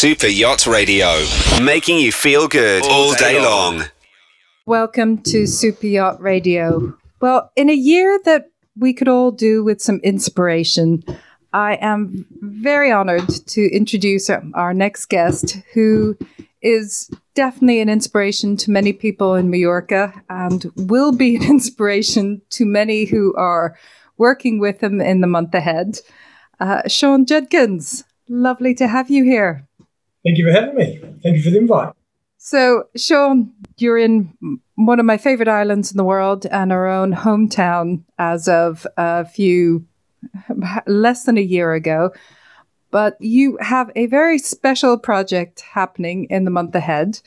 Super Yacht Radio, making you feel good all day long. Welcome to Super Yacht Radio. Well, in a year that we could all do with some inspiration, I am very honored to introduce our next guest, who is definitely an inspiration to many people in Mallorca and will be an inspiration to many who are working with him in the month ahead. Uh, Sean Judkins, lovely to have you here. Thank you for having me. Thank you for the invite. So, Sean, you're in one of my favorite islands in the world and our own hometown as of a few, less than a year ago. But you have a very special project happening in the month ahead.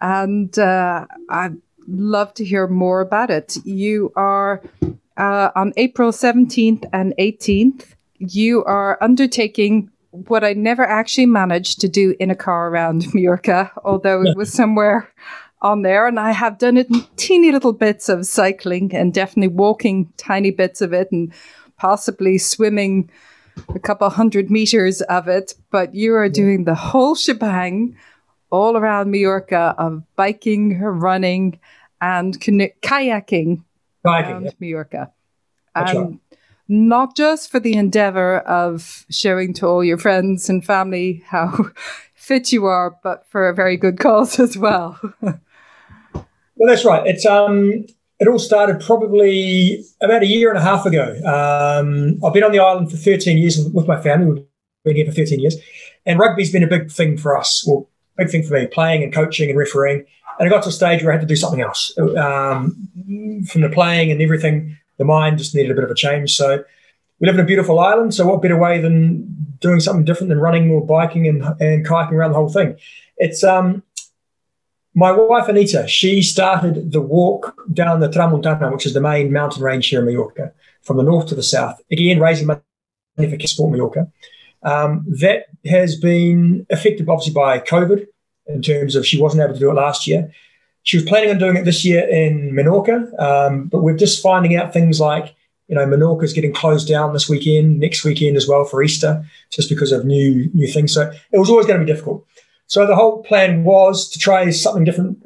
And uh, I'd love to hear more about it. You are uh, on April 17th and 18th, you are undertaking what I never actually managed to do in a car around Mallorca, although it was somewhere on there. And I have done it in teeny little bits of cycling and definitely walking tiny bits of it and possibly swimming a couple hundred meters of it. But you are doing the whole shebang all around Mallorca of biking, running, and canoe- kayaking, kayaking around yeah. Mallorca. And right um, not just for the endeavor of showing to all your friends and family how fit you are, but for a very good cause as well. well, that's right. It's um, it all started probably about a year and a half ago. Um, I've been on the island for 13 years with my family. We've been here for 13 years, and rugby's been a big thing for us. Well, big thing for me, playing and coaching and refereeing. And I got to a stage where I had to do something else. Um, from the playing and everything, the mind just needed a bit of a change. So we live in a beautiful island. So what better way than doing something different than running or biking and, and kayaking around the whole thing? It's um, my wife Anita. She started the walk down the Tramontana, which is the main mountain range here in Mallorca, from the north to the south. Again, raising money for Sport Mallorca. Um, that has been affected obviously by COVID in terms of she wasn't able to do it last year. She was planning on doing it this year in Menorca, um, but we're just finding out things like, you know, Menorca's getting closed down this weekend, next weekend as well for Easter, just because of new new things. So it was always going to be difficult. So the whole plan was to try something different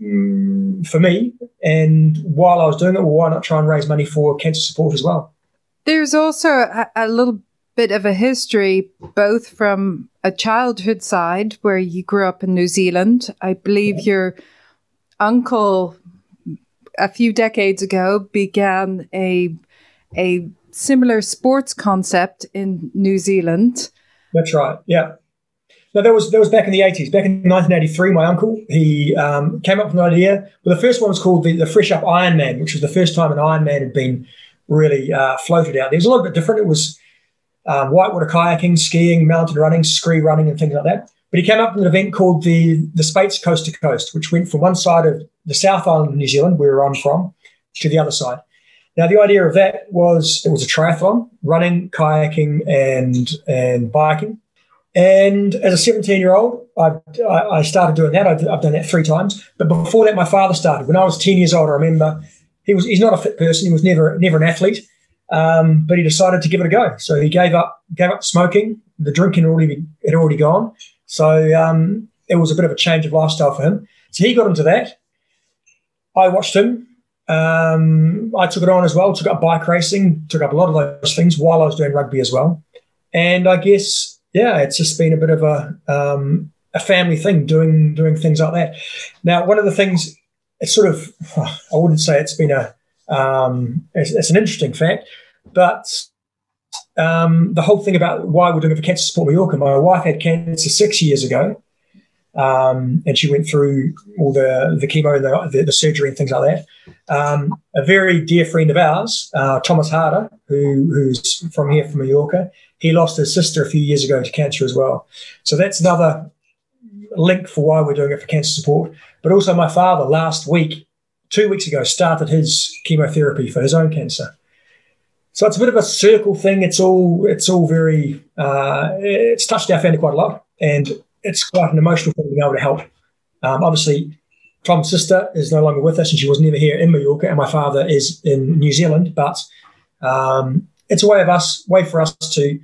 mm, for me. And while I was doing it, well, why not try and raise money for cancer support as well? There's also a, a little bit of a history, both from a childhood side where you grew up in New Zealand. I believe yeah. you're uncle a few decades ago began a a similar sports concept in New Zealand. That's right. Yeah. No, that was that was back in the eighties. Back in 1983, my uncle he um, came up with an idea. Well, the first one was called the, the Fresh Up Ironman, which was the first time an Ironman had been really uh, floated out. It was a little bit different. It was um, whitewater kayaking, skiing, mountain running, scree running, and things like that. But he came up with an event called the the Speight's Coast to Coast, which went from one side of the South Island of New Zealand, where I'm from, to the other side. Now, the idea of that was it was a triathlon, running, kayaking, and and biking. And as a 17 year old, I, I started doing that. I've, I've done that three times. But before that, my father started. When I was 10 years old, I remember he was he's not a fit person. He was never never an athlete, um, but he decided to give it a go. So he gave up gave up smoking. The drinking already had already gone, so um, it was a bit of a change of lifestyle for him. So he got into that. I watched him. Um, I took it on as well, took up bike racing, took up a lot of those things while I was doing rugby as well. And I guess, yeah, it's just been a bit of a, um, a family thing, doing doing things like that. Now, one of the things, it's sort of, I wouldn't say it's been a, um, it's, it's an interesting fact, but um, the whole thing about why we're doing it for Cancer Support Mallorca. My wife had cancer six years ago, um, and she went through all the the chemo and the, the, the surgery and things like that. Um, a very dear friend of ours, uh, Thomas Harder, who, who's from here from Mallorca, he lost his sister a few years ago to cancer as well. So that's another link for why we're doing it for cancer support. But also, my father last week, two weeks ago, started his chemotherapy for his own cancer. So it's a bit of a circle thing. It's all it's all very uh, it's touched our family quite a lot, and it's quite an emotional thing being able to help. Um, obviously, Tom's sister is no longer with us, and she was never here in Mallorca, and my father is in New Zealand. But um, it's a way of us, way for us to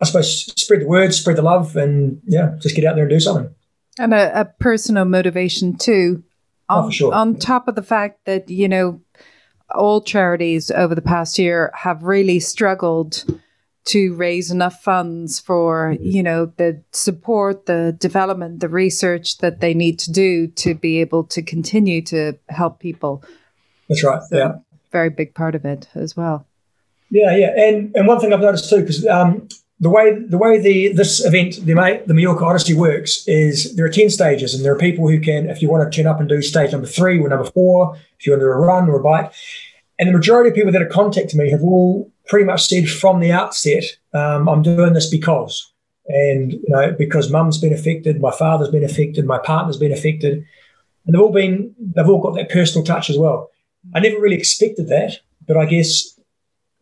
I suppose, spread the word, spread the love, and yeah, just get out there and do something. And a, a personal motivation too. On, Oh, sure. on top of the fact that, you know, all charities over the past year have really struggled to raise enough funds for, you know, the support, the development, the research that they need to do to be able to continue to help people. That's right. So, yeah. very big part of it as well. Yeah, yeah, and and one thing I've noticed too, because um, the way the way the this event, the the Mallorca Odyssey works, is there are ten stages, and there are people who can, if you want to turn up and do stage number three or number four, if you want to a run or a bike, and the majority of people that have contacted me have all pretty much said from the outset, um, I'm doing this because, and you know, because mum's been affected, my father's been affected, my partner's been affected, and they've all been they've all got that personal touch as well. I never really expected that, but I guess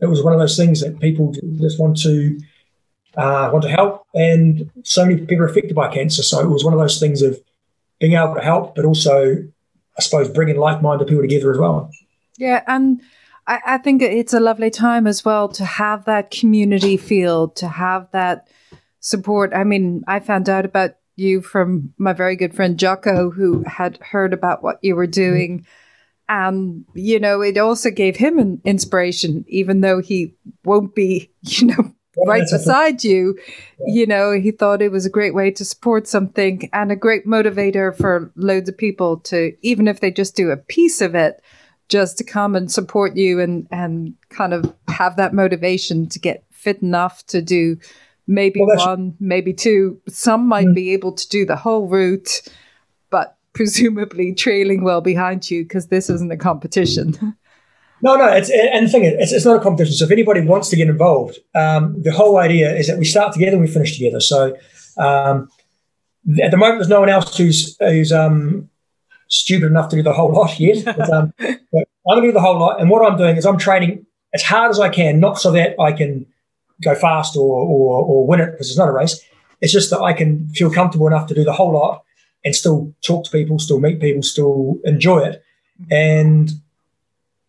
it was one of those things that people just want to uh, want to help, and so many people are affected by cancer. So it was one of those things of being able to help, but also, I suppose, bringing like-minded people together as well. Yeah, and I, I think it's a lovely time as well to have that community feel, to have that support. I mean, I found out about you from my very good friend Jocko, who had heard about what you were doing. And, you know, it also gave him an inspiration, even though he won't be, you know, right beside you. You know, he thought it was a great way to support something and a great motivator for loads of people to, even if they just do a piece of it, just to come and support you and and kind of have that motivation to get fit enough to do maybe Well, one, maybe two. Some might Mm. be able to do the whole route, but presumably trailing well behind you because this isn't a competition. No, no, it's and the thing is, it's, it's not a competition. So if anybody wants to get involved, um, the whole idea is that we start together and we finish together. So um, at the moment, there's no one else who's who's um, stupid enough to do the whole lot yet. But, um, but I'm going to do the whole lot, and what I'm doing is I'm training as hard as I can, not so that I can go fast or or, or win it because it's not a race. It's just that I can feel comfortable enough to do the whole lot and still talk to people, still meet people, still enjoy it, and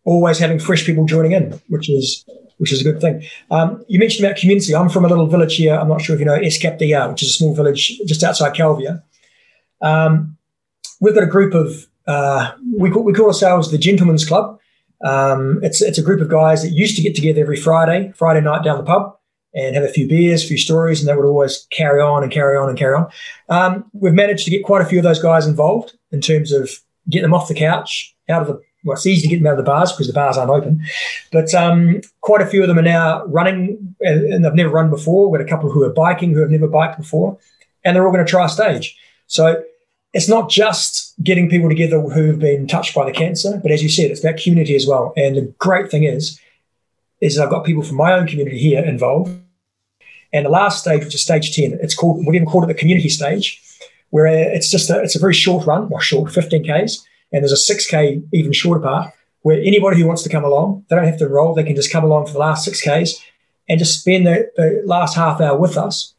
always having fresh people joining in, which is which is a good thing. Um, you mentioned about community. I'm from a little village here. I'm not sure if you know Es Capdellà, which is a small village just outside Calvia. Um, we've got a group of uh, we call, we call ourselves the Gentlemen's Club. Um, it's it's a group of guys that used to get together every Friday, Friday night down the pub, and have a few beers, a few stories, and they would always carry on and carry on and carry on. Um, we've managed to get quite a few of those guys involved in terms of getting them off the couch, out of the well, it's easy to get them out of the bars because the bars aren't open. But um, quite a few of them are now running, and they've never run before. We've got a couple who are biking who have never biked before, and they're all going to try a stage. So it's not just getting people together who've been touched by the cancer, but as you said, it's that community as well. And the great thing is, is I've got people from my own community here involved. And the last stage, which is stage ten, it's called we've even called it the community stage, where it's just a, it's a very short run, or short, 15 k's, and there's a 6k even shorter part where anybody who wants to come along, they don't have to enroll, they can just come along for the last 6Ks and just spend the, the last half hour with us.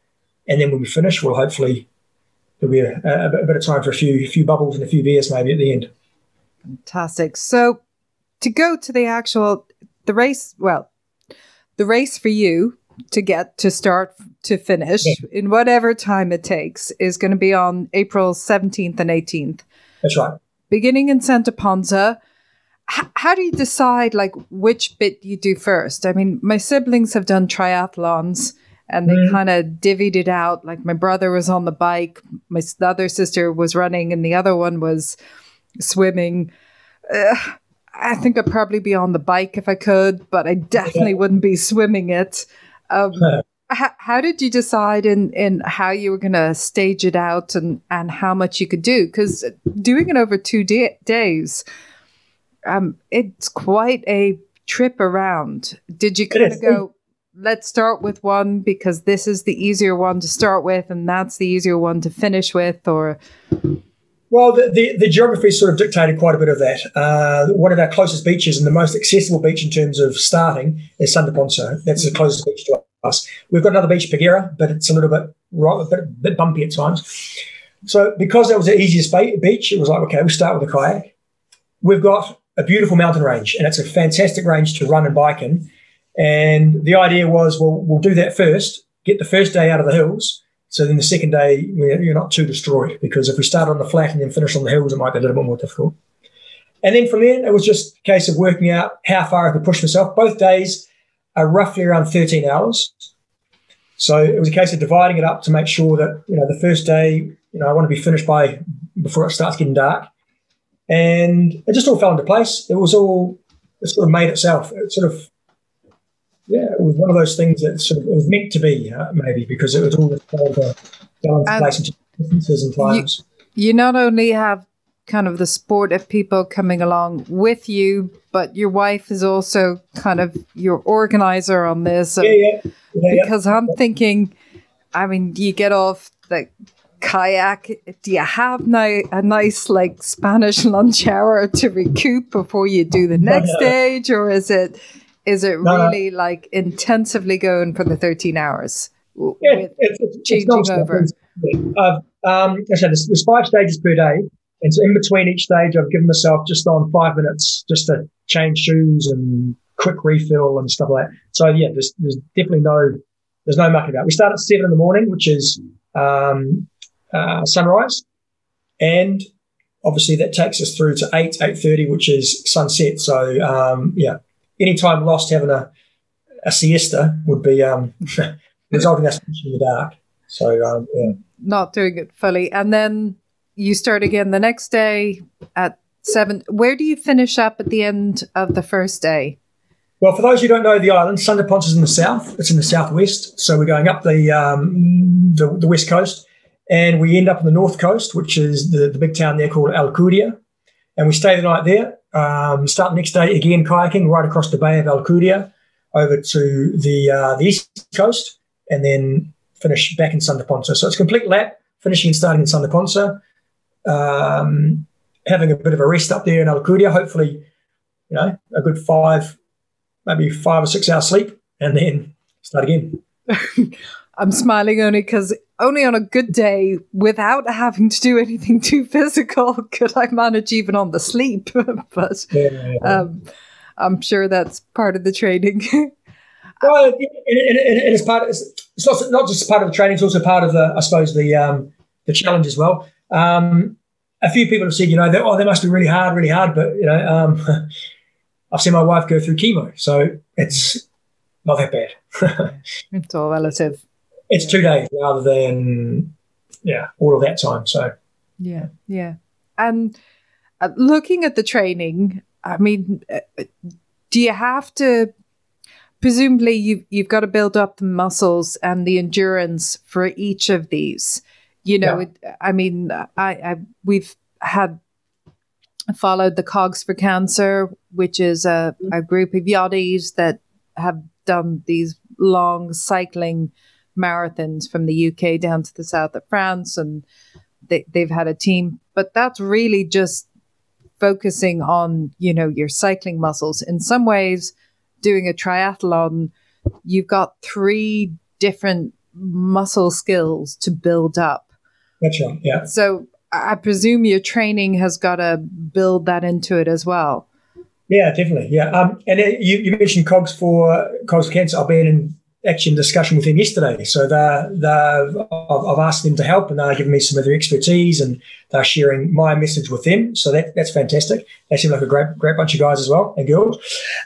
And then when we finish, we'll hopefully, there'll be a, a, a bit of time for a few, a few bubbles and a few beers maybe at the end. Fantastic. So to go to the actual the race, well, the race for you to get to start to finish in whatever time it takes is going to be on April 17th and 18th. That's right. Beginning in Santa Ponza. H- how do you decide like which bit you do first? I mean, my siblings have done triathlons and they Mhm. kind of divvied it out. Like my brother was on the bike, my the other sister was running, and the other one was swimming. Uh, I think I'd probably be on the bike if I could, but I definitely wouldn't be swimming it. Um, h- how did you decide in, in how you were going to stage it out and, and how much you could do? Because doing it over two da- days, um, it's quite a trip around. Did you kind of go, let's start with one because this is the easier one to start with and that's the easier one to finish with? Or, Well, the, the, the geography sort of dictated quite a bit of that. Uh, one of our closest beaches and the most accessible beach in terms of starting is Santa Ponza. That's the closest beach to us. We've got another beach, Paguera, but it's a little bit, a bit, a bit bumpy at times. So because that was the easiest beach, it was like, okay, we'll start with a kayak. We've got a beautiful mountain range, and it's a fantastic range to run and bike in. And the idea was, well, we'll do that first, get the first day out of the hills. So then the second day, you're not too destroyed because if we start on the flat and then finish on the hills, it might be a little bit more difficult. And then from then, it was just a case of working out how far I could push myself. Both days are roughly around 13 hours. So it was a case of dividing it up to make sure that, you know, the first day, you know, I want to be finished by before it starts getting dark. And it just all fell into place. It was all, it sort of made itself. It sort of, yeah, it was one of those things that sort of, it was meant to be, uh, maybe, because it was all just fell into, fell into place into distances and times. You, you not only have kind of the sport of people coming along with you, but your wife is also kind of your organizer on this. Yeah, yeah. yeah because. I'm thinking, I mean, do you get off the kayak? Do you have now a nice like Spanish lunch hour to recoup before you do the next stage, or is it is it no, really no. like intensively going for the 13 hours? Yeah, it's, it's, changing it's over. Uh, um, I said there's, there's five stages per day and so in between each stage, I've given myself just on five minutes just to change shoes and quick refill and stuff like that. So yeah, there's, there's definitely no, there's no mucking about. We start at seven in the morning, which is um, uh, sunrise, and obviously that takes us through to eight, eight thirty, which is sunset. So um, yeah, any time lost having a a siesta would be um, resulting us in the dark. So um, yeah, not doing it fully, and then you start again the next day at seven. Where do you finish up at the end of the first day? Well, for those who don't know the island, Santa Ponza is in the south. It's in the southwest. So we're going up the, um, the, the west coast, and we end up on the north coast, which is the, the big town there called Alcudia. And we stay the night there. Um, start the next day again kayaking right across the Bay of Alcudia over to the uh, the east coast, and then finish back in Santa Ponza. So it's a complete lap, finishing and starting in Santa Ponza um, having a bit of a rest up there in Alcudia, hopefully, you know, a good five, maybe five or six hours sleep, and then start again. I'm smiling only because only on a good day, without having to do anything too physical, could I manage even on the sleep. but yeah, yeah, yeah. Um, I'm sure that's part of the training. well, it, it, it is part. Of, it's not, not just part of the training; it's also part of the, I suppose, the um, the challenge as well. Um, a few people have said, you know, oh, they must be really hard, really hard. But, you know, um, I've seen my wife go through chemo. So it's not that bad. it's all relative. It's two days rather than, yeah, all of that time. So, yeah, yeah. And uh, looking at the training, I mean, uh, do you have to presumably you've, you've got to build up the muscles and the endurance for each of these you know, yeah. it, I mean, I, I we've had followed the Cogs for Cancer, which is a, mm-hmm. a group of yachties that have done these long cycling marathons from the UK down to the south of France, and they, they've had a team. But that's really just focusing on you know your cycling muscles. In some ways, doing a triathlon, you've got three different muscle skills to build up that's right. Yeah. So I presume your training has got to build that into it as well. Yeah, definitely. Yeah. Um, and it, you, you mentioned Cogs for Cogs Cancer. I've been in action discussion with them yesterday. So they're, they're, I've asked them to help and they're giving me some of their expertise and they're sharing my message with them. So that, that's fantastic. They seem like a great, great bunch of guys as well and girls.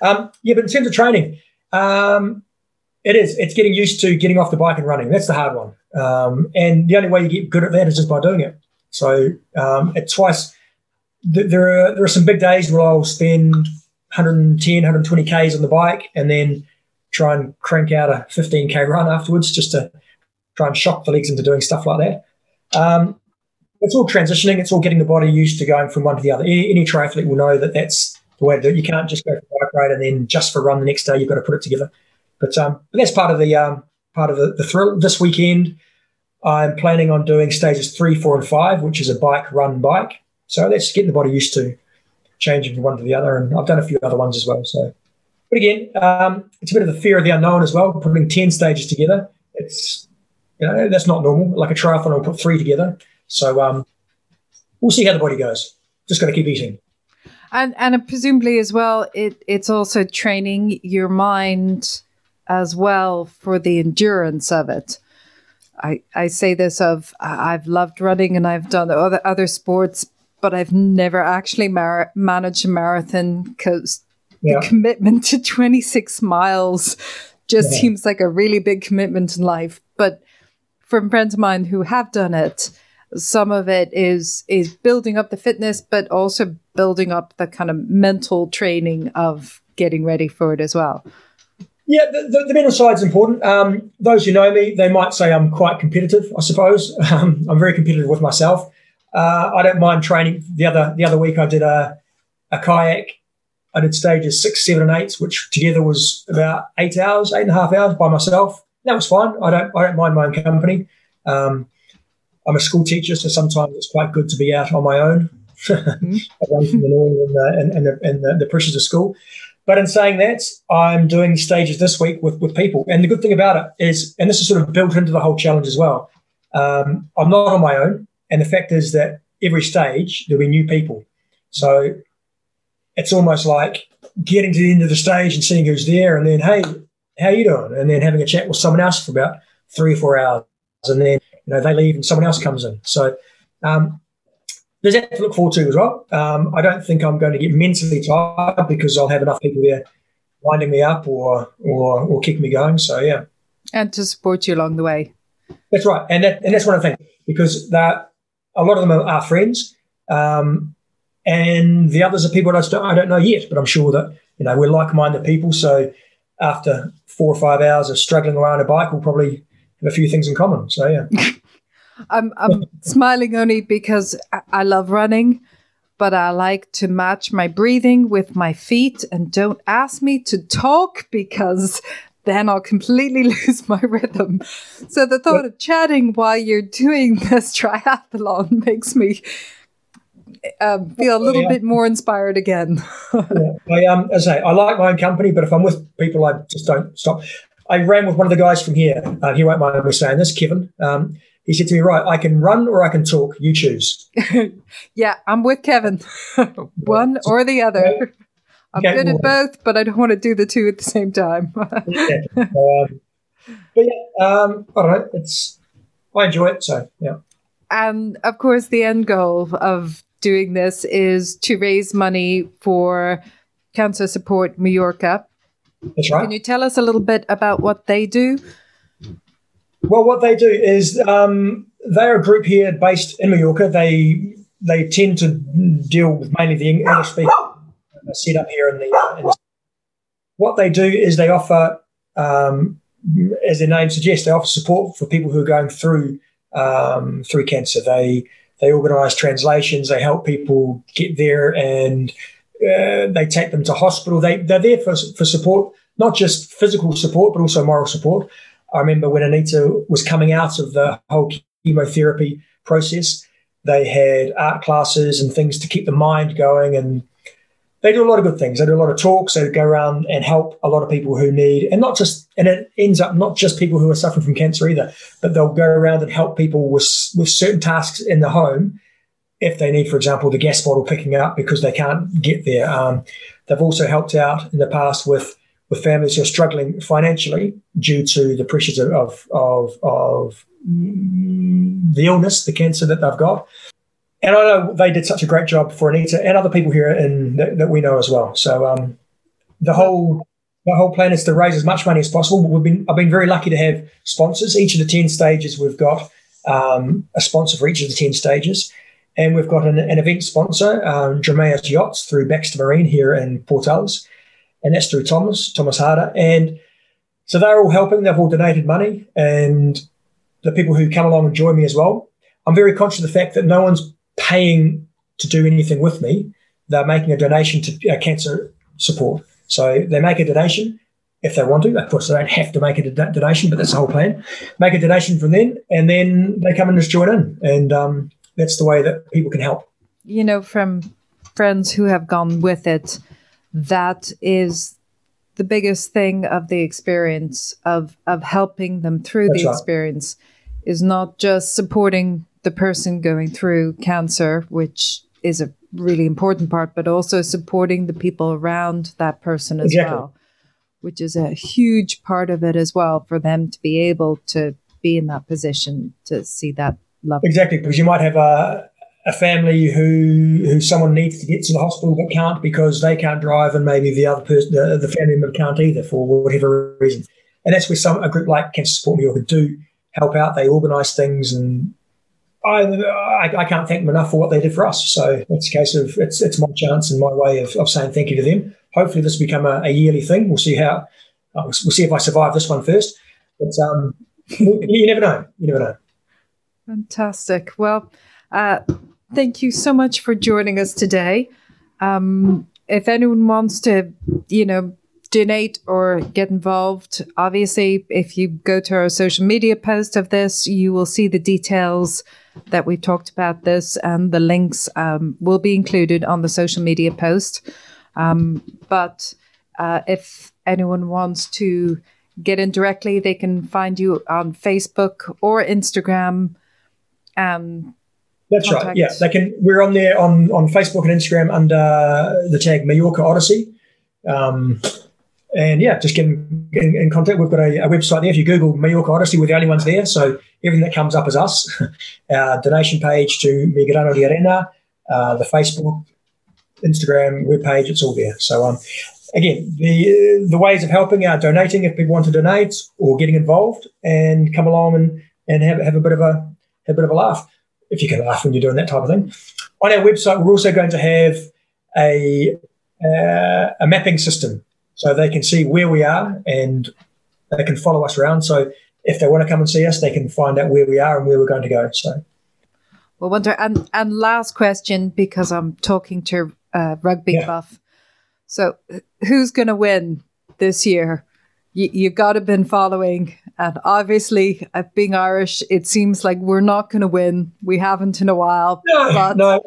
Um, yeah, but in terms of training, um, it is. It's getting used to getting off the bike and running. That's the hard one. Um, and the only way you get good at that is just by doing it. So um, at twice, th- there are there are some big days where I'll spend 110, 120 k's on the bike, and then try and crank out a 15k run afterwards, just to try and shock the legs into doing stuff like that. Um, it's all transitioning. It's all getting the body used to going from one to the other. Any, any triathlete will know that that's the way to do it. You can't just go for bike ride and then just for run the next day. You've got to put it together. But, um, but that's part of the um, part of the, the thrill. This weekend, I'm planning on doing stages three, four, and five, which is a bike, run, bike. So that's getting the body used to changing from one to the other. And I've done a few other ones as well. So, but again, um, it's a bit of the fear of the unknown as well. Putting 10 stages together, it's, you know, that's not normal. Like a triathlon, I'll put three together. So um, we'll see how the body goes. Just got to keep eating. And, and presumably as well, it, it's also training your mind as well for the endurance of it. I, I say this of I've loved running and I've done other other sports, but I've never actually mar- managed a marathon because yeah. the commitment to 26 miles just yeah. seems like a really big commitment in life. But from friends of mine who have done it, some of it is is building up the fitness, but also building up the kind of mental training of getting ready for it as well. Yeah, the, the, the mental side is important. Um, those who know me, they might say I'm quite competitive. I suppose um, I'm very competitive with myself. Uh, I don't mind training. The other the other week, I did a a kayak. I did stages six, seven, and eight, which together was about eight hours, eight and a half hours by myself. That was fine. I don't I don't mind my own company. Um, I'm a school teacher, so sometimes it's quite good to be out on my own, mm-hmm. away from the noise and, the, and, and, the, and the, the pressures of school. But in saying that, I'm doing stages this week with, with people. And the good thing about it is, and this is sort of built into the whole challenge as well, um, I'm not on my own. And the fact is that every stage, there'll be new people. So it's almost like getting to the end of the stage and seeing who's there and then, hey, how you doing? And then having a chat with someone else for about three or four hours. And then, you know, they leave and someone else comes in. So um, there's that to look forward to as well. Um, I don't think I'm going to get mentally tired because I'll have enough people there winding me up or or or keep me going. So yeah, and to support you along the way. That's right, and that, and that's one of the things because that a lot of them are, are friends, um, and the others are people I don't, I don't know yet, but I'm sure that you know we're like-minded people. So after four or five hours of struggling around a bike, we'll probably have a few things in common. So yeah. I'm I'm smiling only because I, I love running, but I like to match my breathing with my feet and don't ask me to talk because then I'll completely lose my rhythm. So the thought of chatting while you're doing this triathlon makes me um, feel a little yeah. bit more inspired again. yeah. I um, as I say, I like my own company, but if I'm with people, I just don't stop. I ran with one of the guys from here. Uh, he won't mind me saying this, Kevin. Um, he said to me, Right, I can run or I can talk. You choose. yeah, I'm with Kevin. One or the other. I'm good at both, but I don't want to do the two at the same time. yeah. Um, but yeah, um, I don't know. It's I enjoy it, so yeah. And of course, the end goal of doing this is to raise money for Cancer Support Mallorca. That's right. Can you tell us a little bit about what they do? Well, what they do is um, they're a group here based in Mallorca. They they tend to deal with mainly the English speaking set up here in the, uh, in the, What they do is they offer, um, as their name suggests, they offer support for people who are going through um, through cancer. They they organise translations. They help people get there, and uh, they take them to hospital. They they're there for for support, not just physical support, but also moral support. I remember when Anita was coming out of the whole chemotherapy process, they had art classes and things to keep the mind going. And they do a lot of good things. They do a lot of talks. They go around and help a lot of people who need, and not just, and it ends up not just people who are suffering from cancer either, but they'll go around and help people with, with certain tasks in the home if they need, for example, the gas bottle picking up because they can't get there. Um, they've also helped out in the past with with families who are struggling financially due to the pressures of, of, of the illness, the cancer that they've got. And I know they did such a great job for Anita and other people here in, that, that we know as well. So um, the whole the whole plan is to raise as much money as possible. We've been I've been very lucky to have sponsors. Each of the ten stages we've got um, a sponsor for each of the ten stages, and we've got an, an event sponsor, um, Yachts through Baxter Marine here in Port Ellis and that's through Thomas, Thomas Harder. And so they're all helping, they've all donated money, and the people who come along and join me as well. I'm very conscious of the fact that no one's paying to do anything with me. They're making a donation to uh, cancer support. So they make a donation if they want to. Of course, they don't have to make a do- donation, but that's the whole plan. Make a donation from then, and then they come and just join in. And um, that's the way that people can help. You know, from friends who have gone with it, that is the biggest thing of the experience of of helping them through That's the right. experience is not just supporting the person going through cancer, which is a really important part, but also supporting the people around that person as exactly. well. which is a huge part of it as well for them to be able to be in that position to see that love. Exactly, because you might have a, a family who who someone needs to get to the hospital but can't because they can't drive, and maybe the other person, the, the family member can't either for whatever reason. And that's where some a group like Cancer Support New Mallorca do help out. They organise things, and I, I, I can't thank them enough for what they did for us. So it's a case of it's it's my chance and my way of, of saying thank you to them. Hopefully, this will become a, a yearly thing. We'll see how uh, we'll see if I survive this one first. But um, you never know. You never know. Fantastic. Well, uh, thank you so much for joining us today. Um, if anyone wants to, you know, donate or get involved, obviously, if you go to our social media post of this, you will see the details that we talked about this, and the links um, will be included on the social media post. Um, but uh, if anyone wants to get in directly, they can find you on Facebook or Instagram. Um, That's contact. right. Yeah, they can. We're on there on on Facebook and Instagram under the tag Mallorca Odyssey. Um, and yeah, just get in, in, in contact. We've got a, a, website there. If you Google Mallorca Odyssey, we're the only ones there. So everything that comes up is us. Our donation page to Migrano de Arena, uh, the Facebook, Instagram webpage, it's all there. So um, again, the the ways of helping are donating if people want to donate or getting involved and come along and, and have, have a bit of a have a bit of a laugh if you can laugh when you're doing that type of thing. On our website, we're also going to have a uh, a mapping system so they can see where we are and they can follow us around. So if they want to come and see us, they can find out where we are and where we're going to go. So, well, wonder and and last question because I'm talking to uh, rugby yeah. buff. So, who's going to win this year? You, you've got to been following, and obviously, uh, being Irish, it seems like we're not going to win. We haven't in a while. No, no.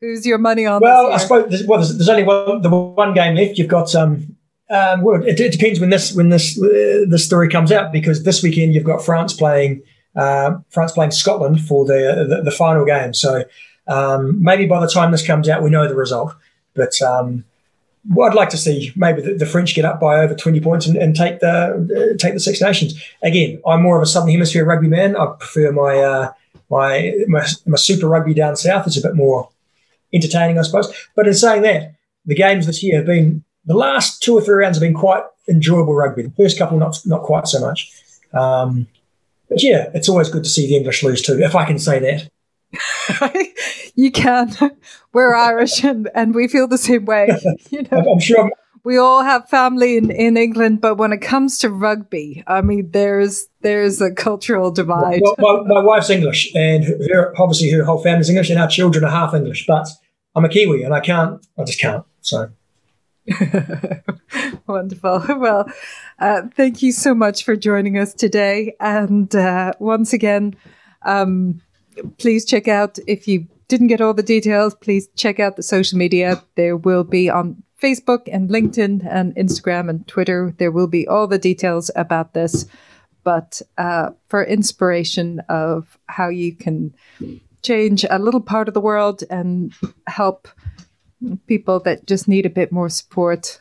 Who's your money on? Well, I suppose there's, well, there's, there's only one, the one game left. You've got um, um, well, it, it, depends when this when this uh, this story comes out because this weekend you've got France playing uh, France playing Scotland for the the, the final game. So um, maybe by the time this comes out, we know the result. But um, well, I'd like to see maybe the, the, French get up by over twenty points and, and take the uh, take the Six Nations. Again, I'm more of a Southern Hemisphere rugby man. I prefer my uh, my, my my Super Rugby down south. It's a bit more entertaining, I suppose. But in saying that, the games this year have been the last two or three rounds have been quite enjoyable rugby. The first couple, not not quite so much. Um, but yeah, it's always good to see the English lose too, if I can say that. you can. We're Irish and, and we feel the same way. You know, I'm sure. We all have family in, in England, but when it comes to rugby, I mean, there's there's a cultural divide. Well, my, my wife's English, and her, obviously her whole family's English, and our children are half English. But I'm a Kiwi, and I can't. I just can't. So. Wonderful. Well, uh, thank you so much for joining us today. And uh, once again, um, please check out, if you didn't get all the details, please check out the social media. There will be on Facebook and LinkedIn and Instagram and Twitter, there will be all the details about this. But uh, for inspiration of how you can change a little part of the world and help people that just need a bit more support.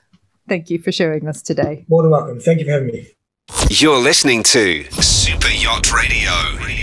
Thank you for sharing this today. More than welcome. Thank you for having me. You're listening to Super Yacht Radio.